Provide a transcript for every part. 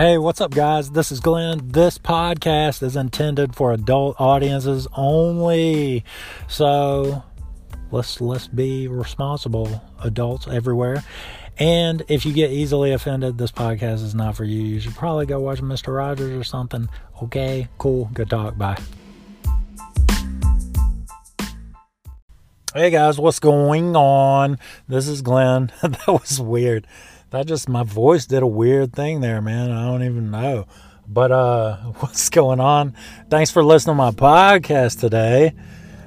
Hey, what's up, guys? This is Glenn. This podcast is intended for adult audiences only. So let's let's be responsible adults everywhere. And if you get easily offended, this podcast is not for you. You should probably go watch Mr. Rogers or something. Okay, cool. Good talk. Bye. Hey guys, what's going on? This is Glenn. that was weird. That just my voice did a weird thing there, man. I don't even know. But uh what's going on? Thanks for listening to my podcast today.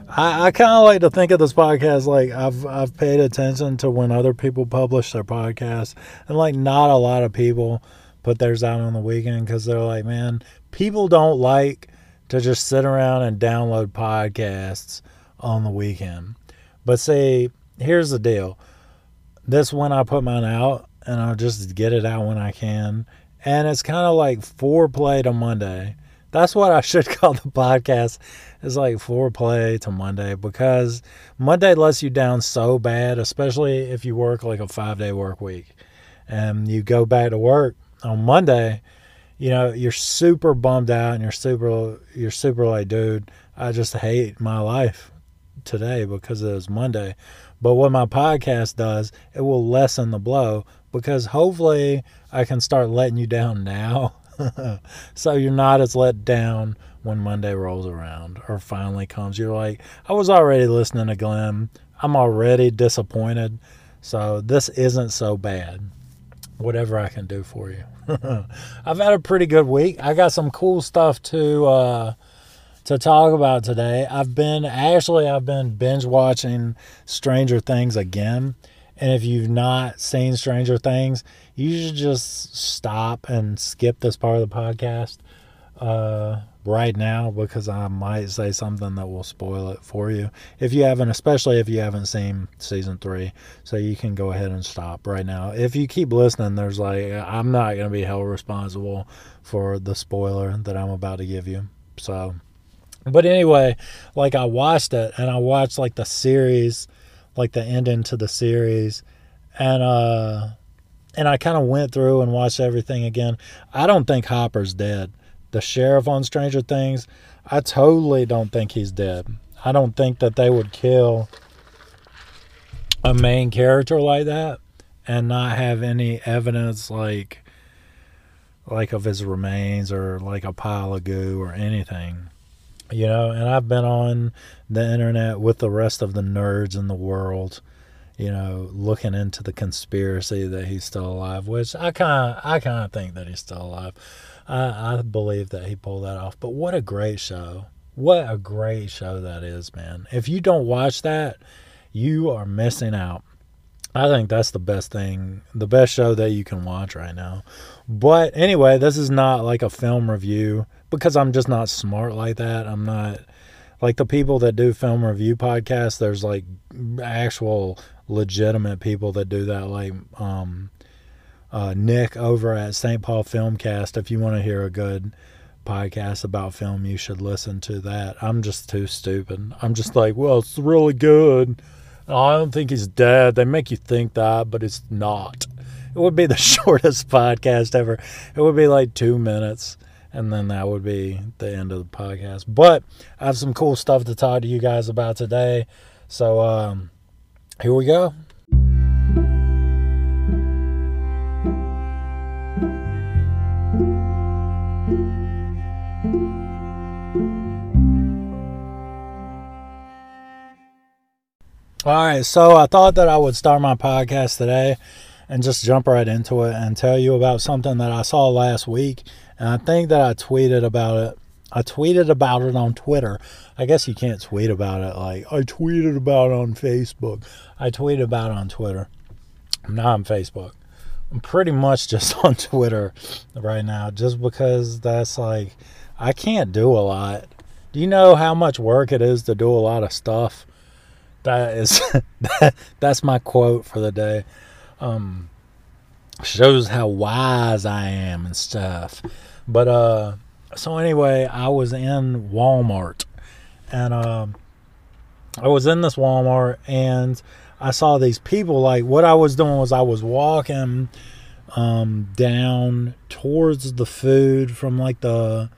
I, I kind of like to think of this podcast like I've I've paid attention to when other people publish their podcasts, and like not a lot of people put theirs out on the weekend because they're like, man, people don't like to just sit around and download podcasts on the weekend. But see, here's the deal: this when I put mine out, and I'll just get it out when I can, and it's kind of like foreplay to Monday. That's what I should call the podcast It's like foreplay to Monday because Monday lets you down so bad, especially if you work like a five day work week and you go back to work on Monday, you know, you're super bummed out and you're super, you're super like, dude, I just hate my life today because it was Monday. But what my podcast does, it will lessen the blow because hopefully I can start letting you down now. so you're not as let down when Monday rolls around or finally comes. You're like, I was already listening to Glenn. I'm already disappointed. So this isn't so bad. Whatever I can do for you. I've had a pretty good week. I got some cool stuff to uh, to talk about today. I've been actually I've been binge watching Stranger Things again. And if you've not seen Stranger Things, you should just stop and skip this part of the podcast. Uh, right now because I might say something that will spoil it for you. If you haven't, especially if you haven't seen season three, so you can go ahead and stop right now. If you keep listening, there's like, I'm not going to be held responsible for the spoiler that I'm about to give you. So, but anyway, like I watched it and I watched like the series, like the ending to the series, and, uh, and I kind of went through and watched everything again. I don't think Hopper's dead the sheriff on Stranger Things, I totally don't think he's dead. I don't think that they would kill a main character like that and not have any evidence like like of his remains or like a pile of goo or anything. You know, and I've been on the internet with the rest of the nerds in the world, you know, looking into the conspiracy that he's still alive, which I kind of I kind of think that he's still alive. I, I believe that he pulled that off. But what a great show. What a great show that is, man. If you don't watch that, you are missing out. I think that's the best thing, the best show that you can watch right now. But anyway, this is not like a film review because I'm just not smart like that. I'm not like the people that do film review podcasts. There's like actual legitimate people that do that, like um, uh, Nick over at St. Paul Filmcast. If you want to hear a good podcast about film, you should listen to that. I'm just too stupid. I'm just like, well, it's really good. I don't think he's dead. They make you think that, but it's not. It would be the shortest podcast ever. It would be like two minutes, and then that would be the end of the podcast. But I have some cool stuff to talk to you guys about today. So um, here we go. All right, so I thought that I would start my podcast today and just jump right into it and tell you about something that I saw last week. And I think that I tweeted about it. I tweeted about it on Twitter. I guess you can't tweet about it like I tweeted about it on Facebook. I tweeted about it on Twitter. I'm not on Facebook. I'm pretty much just on Twitter right now just because that's like I can't do a lot. Do you know how much work it is to do a lot of stuff? that is that, that's my quote for the day. Um, shows how wise I am and stuff. But uh, so anyway, I was in Walmart, and um, I was in this Walmart, and I saw these people. Like what I was doing was I was walking um, down towards the food from like the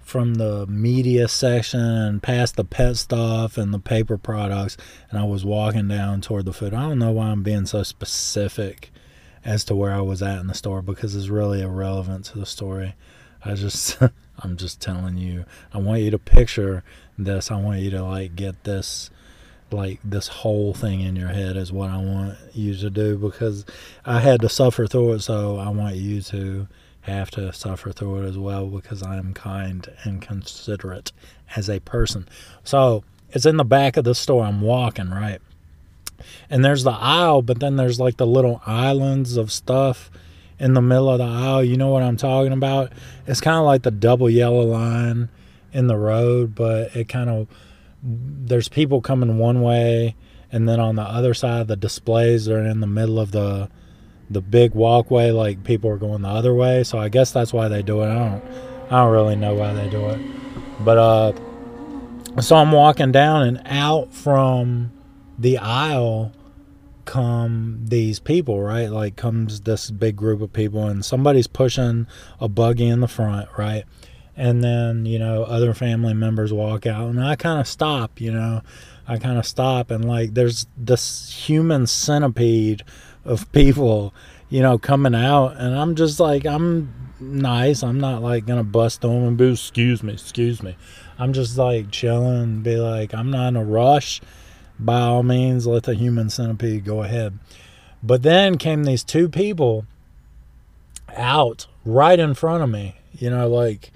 from the media section and past the pet stuff and the paper products and I was walking down toward the food. I don't know why I'm being so specific as to where I was at in the store because it's really irrelevant to the story. I just I'm just telling you. I want you to picture this. I want you to like get this like this whole thing in your head is what I want you to do because I had to suffer through it so I want you to have to suffer through it as well because I am kind and considerate as a person. So it's in the back of the store. I'm walking, right? And there's the aisle, but then there's like the little islands of stuff in the middle of the aisle. You know what I'm talking about? It's kind of like the double yellow line in the road, but it kind of, there's people coming one way, and then on the other side, the displays are in the middle of the the big walkway like people are going the other way so i guess that's why they do it i don't i don't really know why they do it but uh so i'm walking down and out from the aisle come these people right like comes this big group of people and somebody's pushing a buggy in the front right and then you know other family members walk out and i kind of stop you know i kind of stop and like there's this human centipede of people, you know, coming out, and I'm just like, I'm nice. I'm not like gonna bust them and be, excuse me, excuse me. I'm just like chilling be like, I'm not in a rush. By all means, let the human centipede go ahead. But then came these two people out right in front of me, you know, like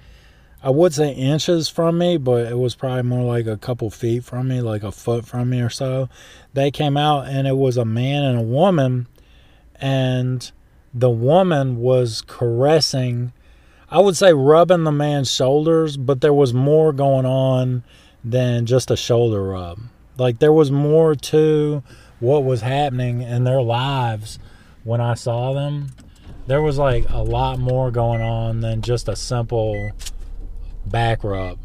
I would say inches from me, but it was probably more like a couple feet from me, like a foot from me or so. They came out and it was a man and a woman and the woman was caressing I would say rubbing the man's shoulders, but there was more going on than just a shoulder rub. Like there was more to what was happening in their lives when I saw them. There was like a lot more going on than just a simple back rub.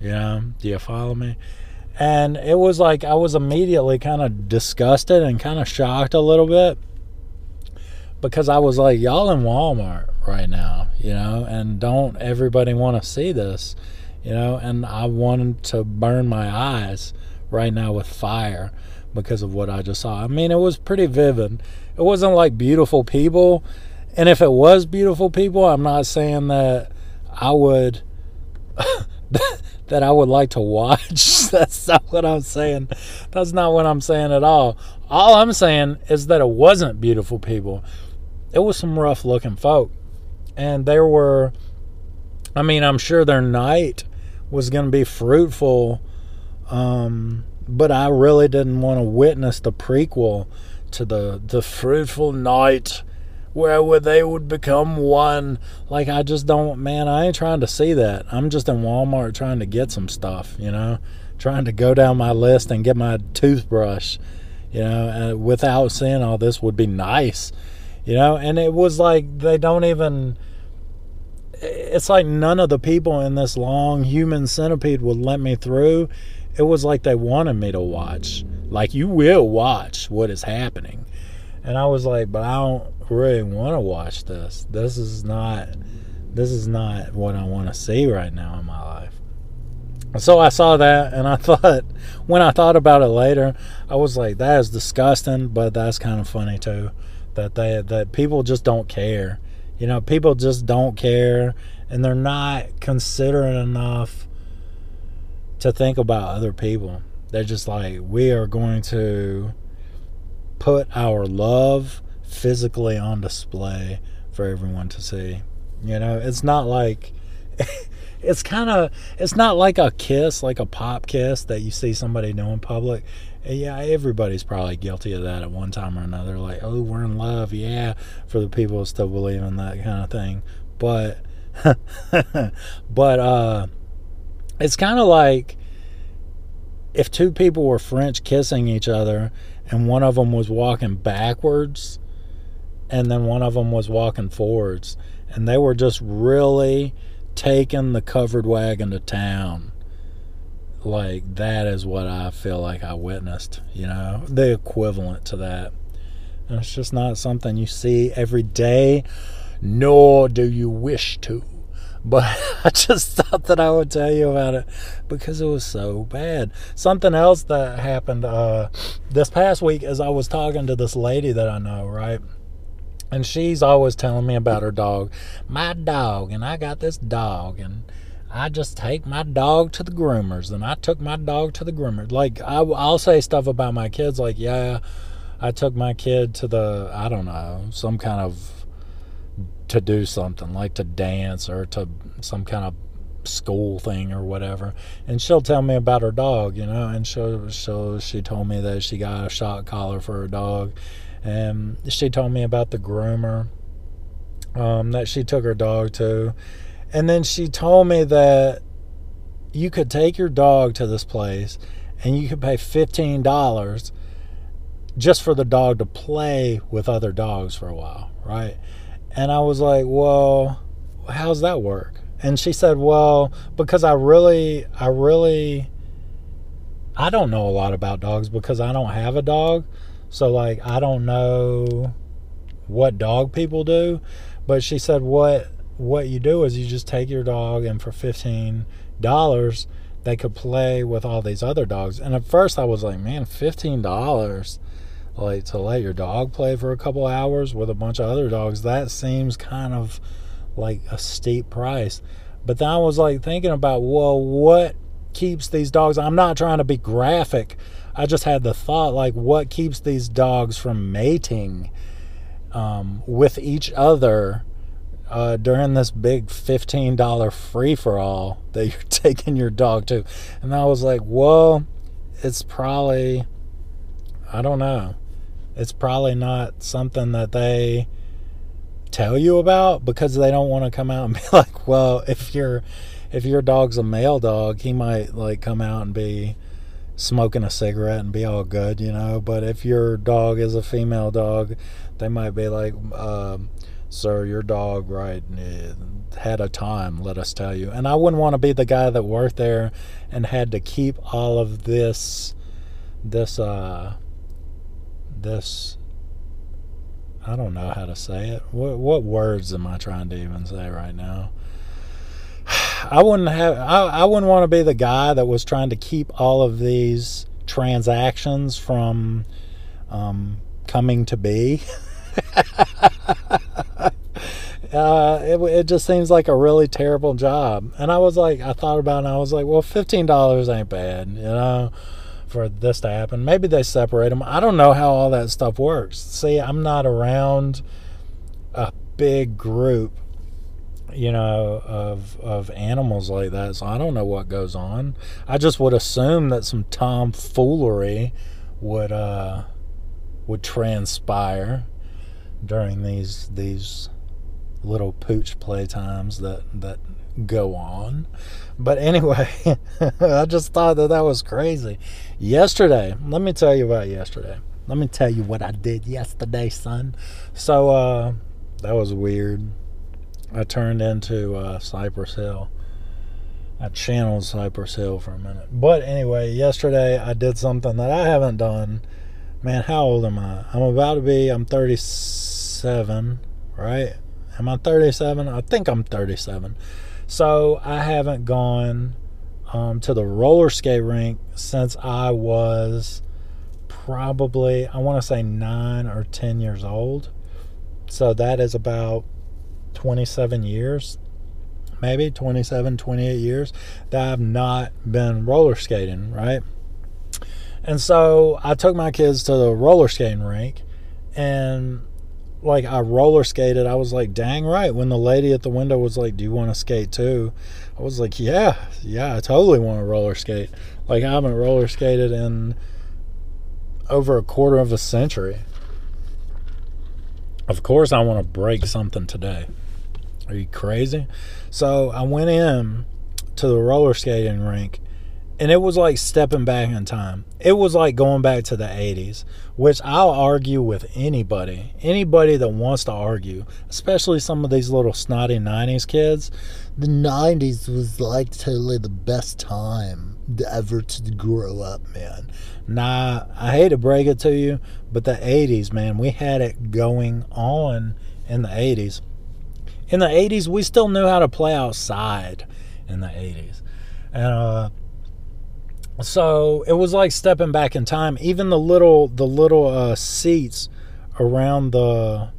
You know, do you follow me? And it was like I was immediately kind of disgusted and kind of shocked a little bit because I was like, y'all in Walmart right now, you know, and don't everybody want to see this, you know, and I wanted to burn my eyes right now with fire because of what I just saw. I mean, it was pretty vivid. It wasn't like beautiful people. And if it was beautiful people, I'm not saying that I would that I would like to watch. That's not what I'm saying. That's not what I'm saying at all. All I'm saying is that it wasn't beautiful people it was some rough looking folk. And there were, I mean, I'm sure their night was going to be fruitful, um, but I really didn't want to witness the prequel to the the fruitful night where they would become one. Like I just don't, man. I ain't trying to see that. I'm just in Walmart trying to get some stuff, you know, trying to go down my list and get my toothbrush, you know, uh, without seeing all this would be nice you know and it was like they don't even it's like none of the people in this long human centipede would let me through it was like they wanted me to watch. Like you will watch what is happening. And i was like but i don't really want to watch this. This is not this is not what i want to see right now in my life. So i saw that and i thought when i thought about it later i was like that is disgusting but that's kind of funny too that they that people just don't care. You know, people just don't care and they're not considerate enough to think about other people. They're just like we are going to put our love physically on display for everyone to see. You know, it's not like it's kind of it's not like a kiss, like a pop kiss that you see somebody do in public yeah, everybody's probably guilty of that at one time or another. Like, oh, we're in love, yeah, for the people who still believe in that kind of thing. But, but uh, it's kind of like if two people were French kissing each other, and one of them was walking backwards, and then one of them was walking forwards, and they were just really taking the covered wagon to town like that is what I feel like I witnessed, you know, the equivalent to that. And it's just not something you see every day, nor do you wish to. But I just thought that I would tell you about it because it was so bad. Something else that happened uh, this past week is I was talking to this lady that I know, right? And she's always telling me about her dog. My dog, and I got this dog, and I just take my dog to the groomers, and I took my dog to the groomers. Like, I, I'll say stuff about my kids, like, yeah, I took my kid to the, I don't know, some kind of, to do something, like to dance or to some kind of school thing or whatever and she'll tell me about her dog you know and she'll, she'll she told me that she got a shot collar for her dog and she told me about the groomer um, that she took her dog to. And then she told me that you could take your dog to this place and you could pay $15 just for the dog to play with other dogs for a while, right? And I was like, well, how's that work? And she said, well, because I really, I really, I don't know a lot about dogs because I don't have a dog. So like I don't know what dog people do, but she said what what you do is you just take your dog and for fifteen dollars they could play with all these other dogs. And at first I was like, man, fifteen dollars like to let your dog play for a couple hours with a bunch of other dogs, that seems kind of like a steep price. But then I was like thinking about, well, what keeps these dogs? I'm not trying to be graphic, I just had the thought like, what keeps these dogs from mating um, with each other uh, during this big $15 free for all that you're taking your dog to? And I was like, well, it's probably, I don't know, it's probably not something that they tell you about because they don't want to come out and be like, well, if your if your dog's a male dog, he might like come out and be smoking a cigarette and be all good, you know. But if your dog is a female dog, they might be like, um, "Sir, your dog right had a time. Let us tell you." And I wouldn't want to be the guy that worked there and had to keep all of this, this, uh, this. I don't know how to say it. What what words am I trying to even say right now? I wouldn't have I, I wouldn't want to be the guy that was trying to keep all of these transactions from um, coming to be. uh, it, it just seems like a really terrible job. And I was like, I thought about it and I was like, well, $15 ain't bad, you know, for this to happen. Maybe they separate them. I don't know how all that stuff works. See, I'm not around a big group you know, of of animals like that. So I don't know what goes on. I just would assume that some tomfoolery would uh would transpire during these these little pooch playtimes that that go on. But anyway, I just thought that that was crazy. Yesterday, let me tell you about yesterday. Let me tell you what I did yesterday, son. So uh that was weird. I turned into uh, Cypress Hill. I channeled Cypress Hill for a minute. But anyway, yesterday I did something that I haven't done. Man, how old am I? I'm about to be, I'm 37, right? Am I 37? I think I'm 37. So I haven't gone um, to the roller skate rink since I was probably, I want to say nine or 10 years old. So that is about 27 years, maybe 27, 28 years, that I've not been roller skating, right? And so I took my kids to the roller skating rink and like I roller skated. I was like, dang right. When the lady at the window was like, Do you want to skate too? I was like, Yeah, yeah, I totally want to roller skate. Like I haven't roller skated in over a quarter of a century. Of course I want to break something today. Are you crazy? So I went in to the roller skating rink and it was like stepping back in time. It was like going back to the 80s, which I'll argue with anybody. Anybody that wants to argue, especially some of these little snotty 90s kids. The 90s was like totally the best time. ever to grow up, man. Nah, I hate to break it to you, but the 80s, man, we had it going on in the 80s. In the 80s, we still knew how to play outside in the 80s. And uh so it was like stepping back in time. Even the little the little uh seats around the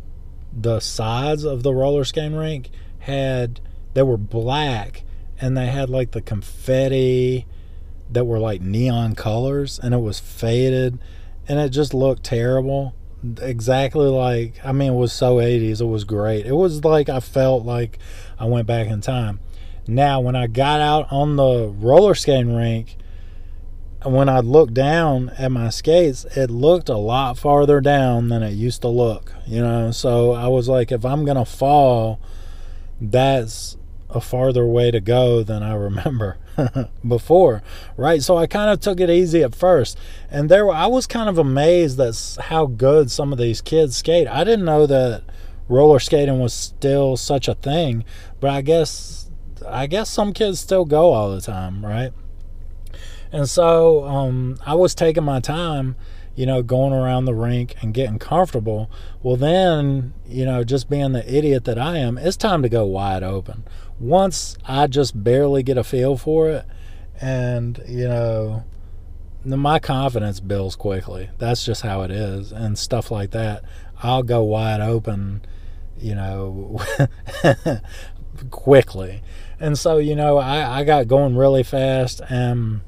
the sides of the roller skating rink had they were black and they had like the confetti that were like neon colors and it was faded and it just looked terrible. Exactly like i mean it was so 80s it was great. It was like i felt like i went back in time. Now when i got out on the roller skating rink when i looked down at my skates it looked a lot farther down than it used to look you know so i was like if i'm gonna fall that's a farther way to go than I remember before, right? So I kind of took it easy at first, and there I was kind of amazed at how good some of these kids skate. I didn't know that roller skating was still such a thing, but I guess I guess some kids still go all the time, right? And so um, I was taking my time you know, going around the rink and getting comfortable, well, then, you know, just being the idiot that I am, it's time to go wide open. Once I just barely get a feel for it, and, you know, my confidence builds quickly. That's just how it is, and stuff like that. I'll go wide open, you know, quickly. And so, you know, I, I got going really fast and,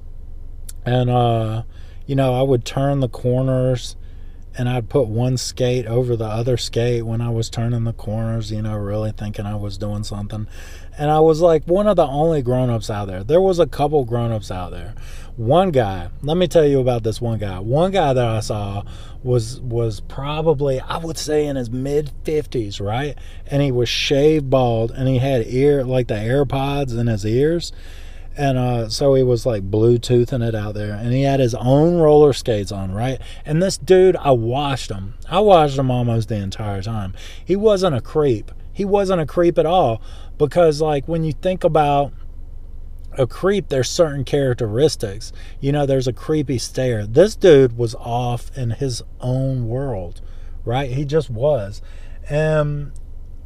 and, uh, you know, I would turn the corners and I'd put one skate over the other skate when I was turning the corners, you know, really thinking I was doing something. And I was like one of the only grown ups out there. There was a couple grown ups out there. One guy, let me tell you about this one guy. One guy that I saw was was probably I would say in his mid 50s, right? And he was shaved bald and he had ear like the AirPods in his ears and uh, so he was like Bluetoothing it out there, and he had his own roller skates on, right? And this dude, I watched him. I watched him almost the entire time. He wasn't a creep. He wasn't a creep at all because, like, when you think about a creep, there's certain characteristics. You know, there's a creepy stare. This dude was off in his own world, right? He just was. And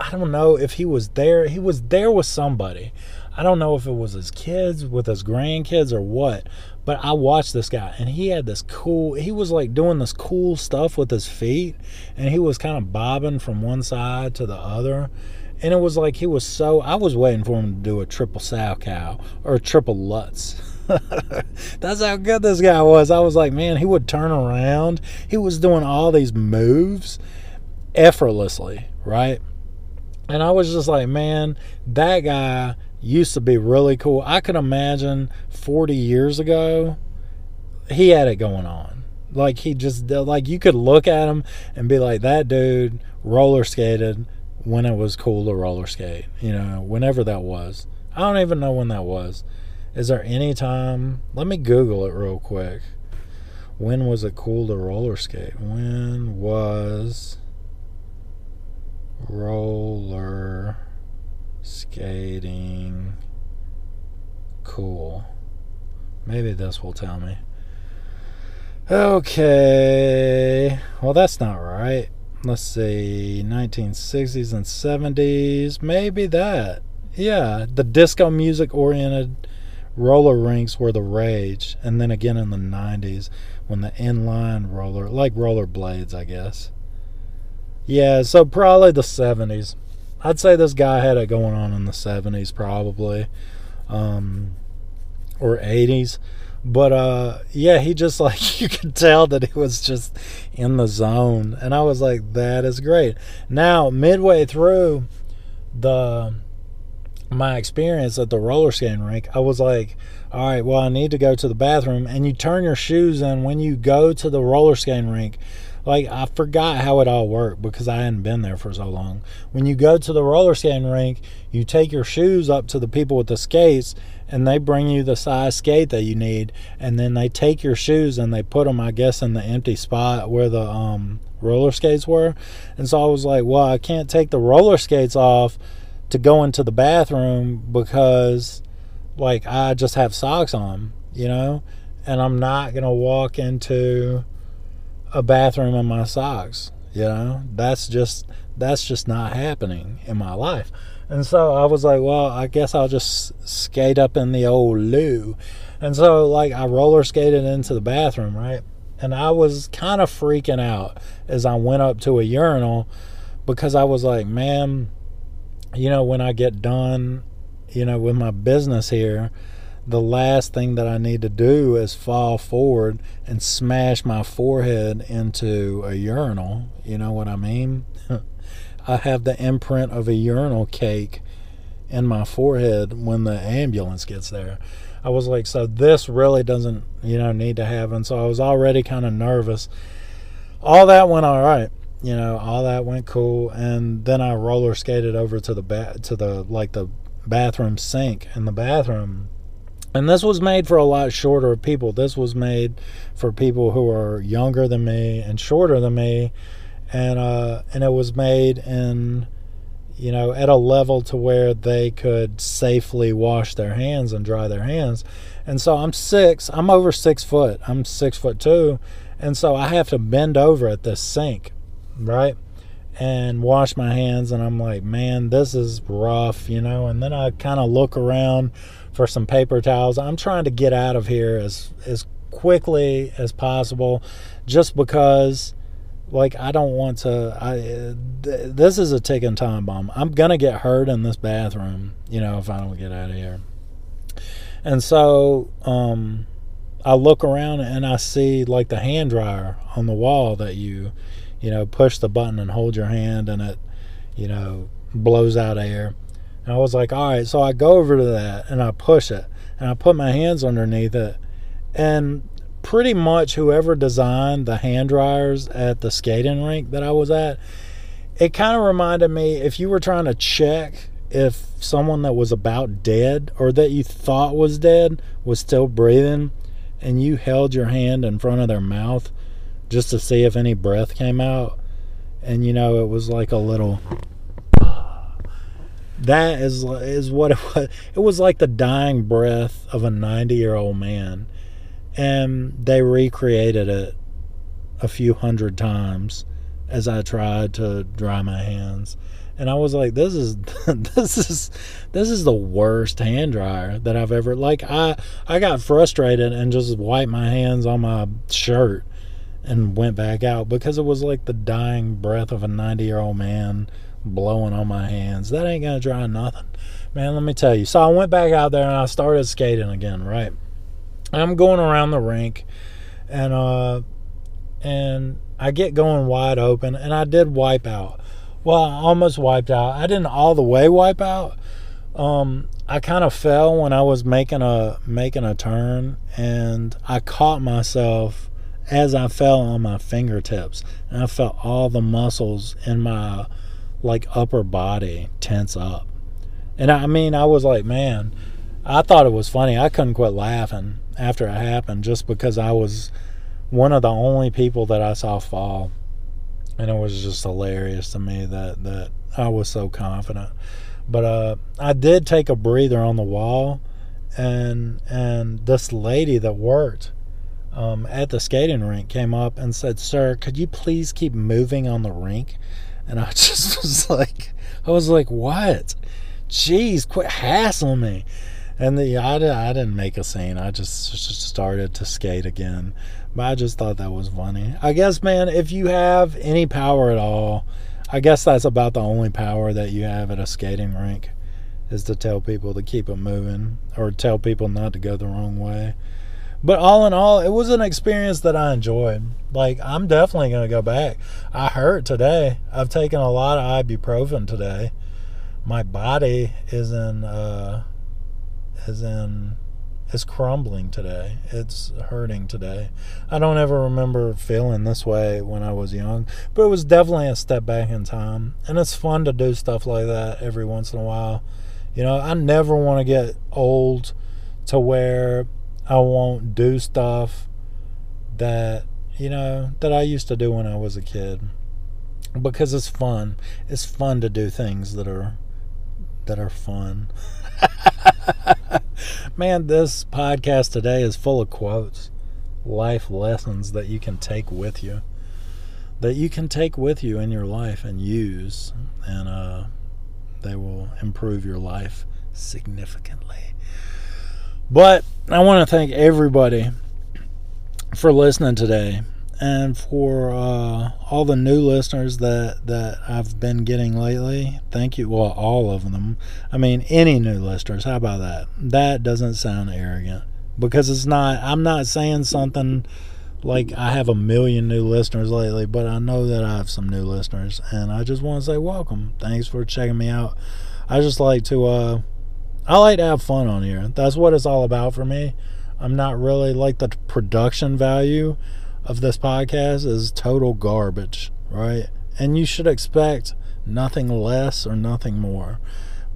I don't know if he was there. He was there with somebody. I don't know if it was his kids with his grandkids or what, but I watched this guy and he had this cool, he was like doing this cool stuff with his feet and he was kind of bobbing from one side to the other. And it was like he was so, I was waiting for him to do a triple Salchow or a triple Lutz. That's how good this guy was. I was like, man, he would turn around. He was doing all these moves effortlessly, right? And I was just like, man, that guy used to be really cool. I could imagine 40 years ago, he had it going on. Like he just like you could look at him and be like, that dude roller skated when it was cool to roller skate. You know, whenever that was. I don't even know when that was. Is there any time? Let me Google it real quick. When was it cool to roller skate? When was roller skating. Cool. Maybe this will tell me. Okay. Well, that's not right. Let's see. 1960s and 70s. Maybe that. Yeah. The disco music oriented roller rinks were the rage. And then again in the 90s when the inline roller, like roller blades, I guess. Yeah, so probably the 70s. I'd say this guy had it going on in the 70s probably um, or 80s but uh yeah he just like you could tell that he was just in the zone. And i was like that is great. Now midway through the my experience at the roller skating rink i was like all right well i need to go to the bathroom. And you turn your shoes in when you go to the roller skating rink like I forgot how it all worked because I hadn't been there for so long. When you go to the roller skating rink, you take your shoes up to the people with the skates and they bring you the size skate that you need and then they take your shoes and they put them I guess in the empty spot where the um, roller skates were. And so I was like, "Well, I can't take the roller skates off to go into the bathroom because like I just have socks on." you know, and I'm not going to walk into a bathroom in my socks, you know. That's just that's just not happening in my life. And so I was like, well, I guess I'll just skate up in the old loo. And so like I roller skated into the bathroom, right? And I was kind of freaking out as I went up to a urinal because I was like, man, you know, when I get done, you know, with my business here, the last thing that I need to do is fall forward and smash my forehead into a urinal. You know what I mean? I have the imprint of a urinal cake in my forehead when the ambulance gets there. I was like, so this really doesn't, you know, need to happen. So I was already kind of nervous. All that went all right you know, all that went cool, and then I roller skated over to the ba- to the like the bathroom sink in the bathroom. And this was made for a lot shorter people. This was made for people who are younger than me and shorter than me, and uh, and it was made in, you know, at a level to where they could safely wash their hands and dry their hands. And so I'm six. I'm over six foot. I'm six foot two, and so I have to bend over at this sink right? And wash my hands, and I'm like, man, this is rough, you know. And then I kind of look around for some paper towels. I'm trying to get out of here as as quickly as possible, just because, like, I don't want to. I th- this is a ticking time bomb. I'm gonna get hurt in this bathroom, you know, if I don't get out of here. And so, um, I look around and I see like the hand dryer on the wall that you you know, push the button and hold your hand and it, you know, blows out air. And I was like, all right, so I go over to that and I push it and I put my hands underneath it. And pretty much whoever designed the hand dryers at the skating rink that I was at, it kind of reminded me if you were trying to check if someone that was about dead or that you thought was dead was still breathing and you held your hand in front of their mouth just to see if any breath came out. And you know, it was like a little. That is is what it was. It was like the dying breath of a 90 year old man, and they recreated it a few hundred times as I tried to dry my hands. And I was like, this is this is this is the worst hand dryer that I've ever like I I got frustrated and just wiped my hands on my shirt and went back out because it was like the dying breath of a 90 year old man blowing on my hands. That ain't gonna dry nothing. Man, let me tell you. So I went back out there and I started skating again, right? I'm going around the rink and uh and I get going wide open and I did wipe out. Well, I almost wiped out. I didn't all the way wipe out. Um I kind of fell when I was making a making a turn and I caught myself as I fell on my fingertips and I felt all the muscles in my like upper body tense up. And I mean, I was like, man, I thought it was funny. I couldn't quit laughing after it happened just because I was one of the only people that I saw fall. And it was just hilarious to me that, that I was so confident. But uh, I did take a breather on the wall and and this lady that worked um, at the skating rink came up and said, Sir, could you please keep moving on the rink? And I just was like, I was like, what? Jeez, quit hassling me. And the I, I didn't make a scene. I just, just started to skate again. But I just thought that was funny. I guess, man, if you have any power at all, I guess that's about the only power that you have at a skating rink is to tell people to keep it moving or tell people not to go the wrong way. But all in all, it was an experience that I enjoyed. Like, I'm definitely going to go back. I hurt today. I've taken a lot of ibuprofen today. My body is in, uh, is in, is crumbling today. It's hurting today. I don't ever remember feeling this way when I was young, but it was definitely a step back in time. And it's fun to do stuff like that every once in a while. You know, I never want to get old to where I won't do stuff that you know that I used to do when I was a kid because it's fun. It's fun to do things that are that are fun. man, this podcast today is full of quotes, life lessons that you can take with you, that you can take with you in your life and use, and uh, they will improve your life significantly. But I want to thank everybody for listening today and for uh, all the new listeners that that I've been getting lately. Thank you. Well, all of them. I mean, any new listeners. How about that? That doesn't sound arrogant because it's not. I'm not saying something like I have a million new listeners lately, but I know that I have some new listeners, and I just want to say welcome. Thanks for checking me out. I just like to. Uh, I like to have fun on here. That's what it's all about for me. I'm not really like the production value of this podcast is total garbage, right? And you should expect nothing less or nothing more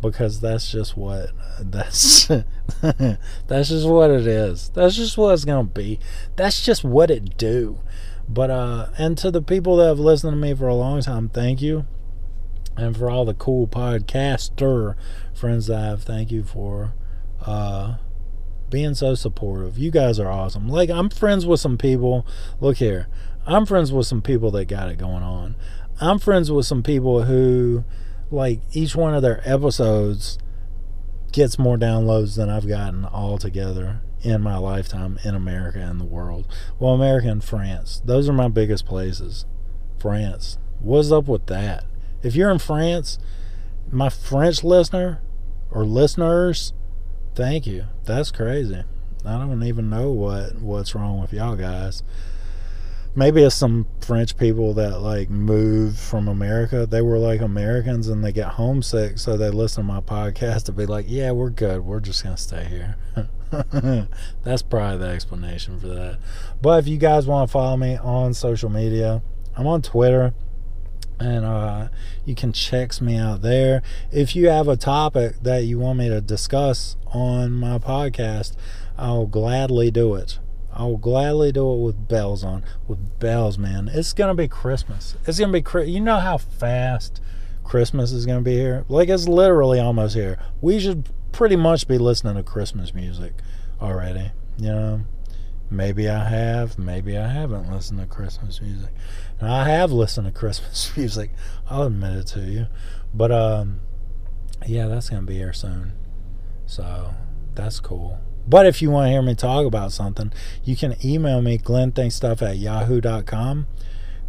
because that's just what that's that's just what it is. That's just what it's going to be. That's just what it do. But uh and to the people that have listened to me for a long time, thank you. And for all the cool podcaster friends that I have, thank you for uh being so supportive. You guys are awesome. Like I'm friends with some people. Look here. I'm friends with some people that got it going on. I'm friends with some people who like each one of their episodes gets more downloads than I've gotten all together in my lifetime in America and the world. Well, America and France. Those are my biggest places. France. What's up with that? If you're in France, my French listener or listeners, Thank you. That's crazy. I don't even know what what's wrong with y'all guys. Maybe it's some French people that like moved from America. They were like Americans and they get homesick, so they listen to my podcast to be like, "Yeah, we're good. We're just gonna stay here." That's probably the explanation for that. But if you guys want to follow me on social media, I'm on Twitter and uh, you can check me out there. If you have a topic that you want me to discuss on my podcast, I'll gladly do it. I'll gladly do it with bells on. With bells, man. It's gonna be Christmas. It's gonna be. You know how fast Christmas is gonna be here. Like it's literally almost here. We should pretty much be listening to Christmas music already. You know. Maybe I have, maybe I haven't listened to Christmas music. And I have listened to Christmas music. I'll admit it to you. But um yeah, that's to be here soon. So, that's cool. But if you want to hear me talk about something, you can email me glenthinkstuff at yahoo.com.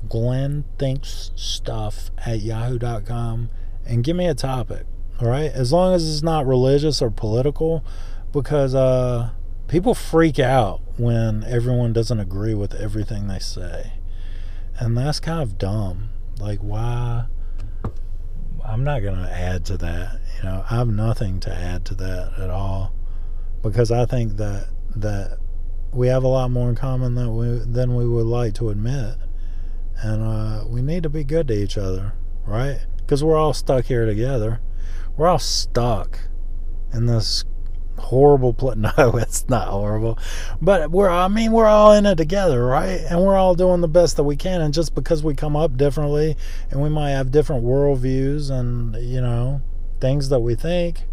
glenthinkstuff at yahoo.com and give me a topic. All right? As long as it's not religious or political because uh people freak out when everyone doesn't agree with everything they say. And that's kind of dumb. Like, why? I'm not going to add to that. You know, I have nothing to add to that at all because I think that that we have a lot more in common than we than we would like to admit, and uh, we need to be good to each other, right? Because we're all stuck here together. We're all stuck in this horrible place. No, it's not horrible. But we're, I mean, we're all in it together, right? And we're all doing the best that we can. And just because we come up differently and we might have different worldviews and, you know, things that we think,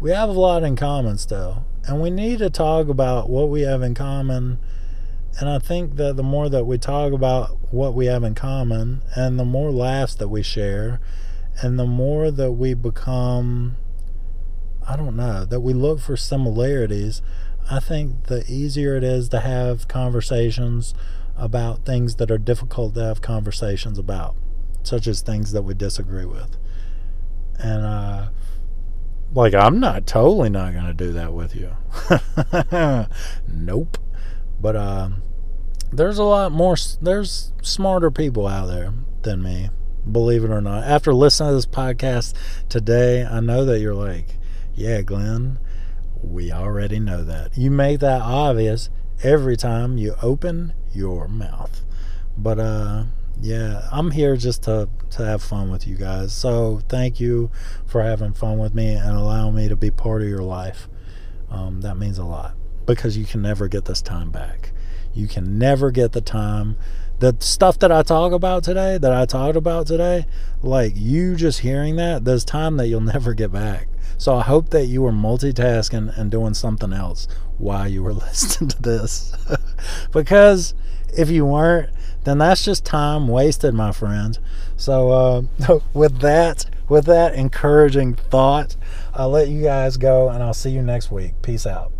we have a lot in common still. And we need to talk about what we have in common. And I think that the more that we talk about what we have in common and the more laughs that we share and the more that we become I don't know, that we look for similarities, I think the easier it is to have conversations about things that are difficult to have conversations about, such as things that we disagree with. And, uh, like, I'm not totally not going to do that with you. nope. But, um, there's a lot more, there's smarter people out there than me, believe it or not. After listening to this podcast today, I know that you're like, yeah, Glenn, we already know that. You make that obvious every time you open your mouth. But uh yeah, I'm here just to to have fun with you guys. So thank you for having fun with me and allowing me to be part of your life. Um, that means a lot because you can never get this time back. You can never get the time. The stuff that I talk about today, that I talked about today, like you just hearing that, there's time that you'll never get back. So I hope that you were multitasking and doing something else while you were listening to this. because if you weren't, then that's just time wasted, my friend. So uh, with that, with that encouraging thought, I'll let you guys go and I'll see you next week. Peace out.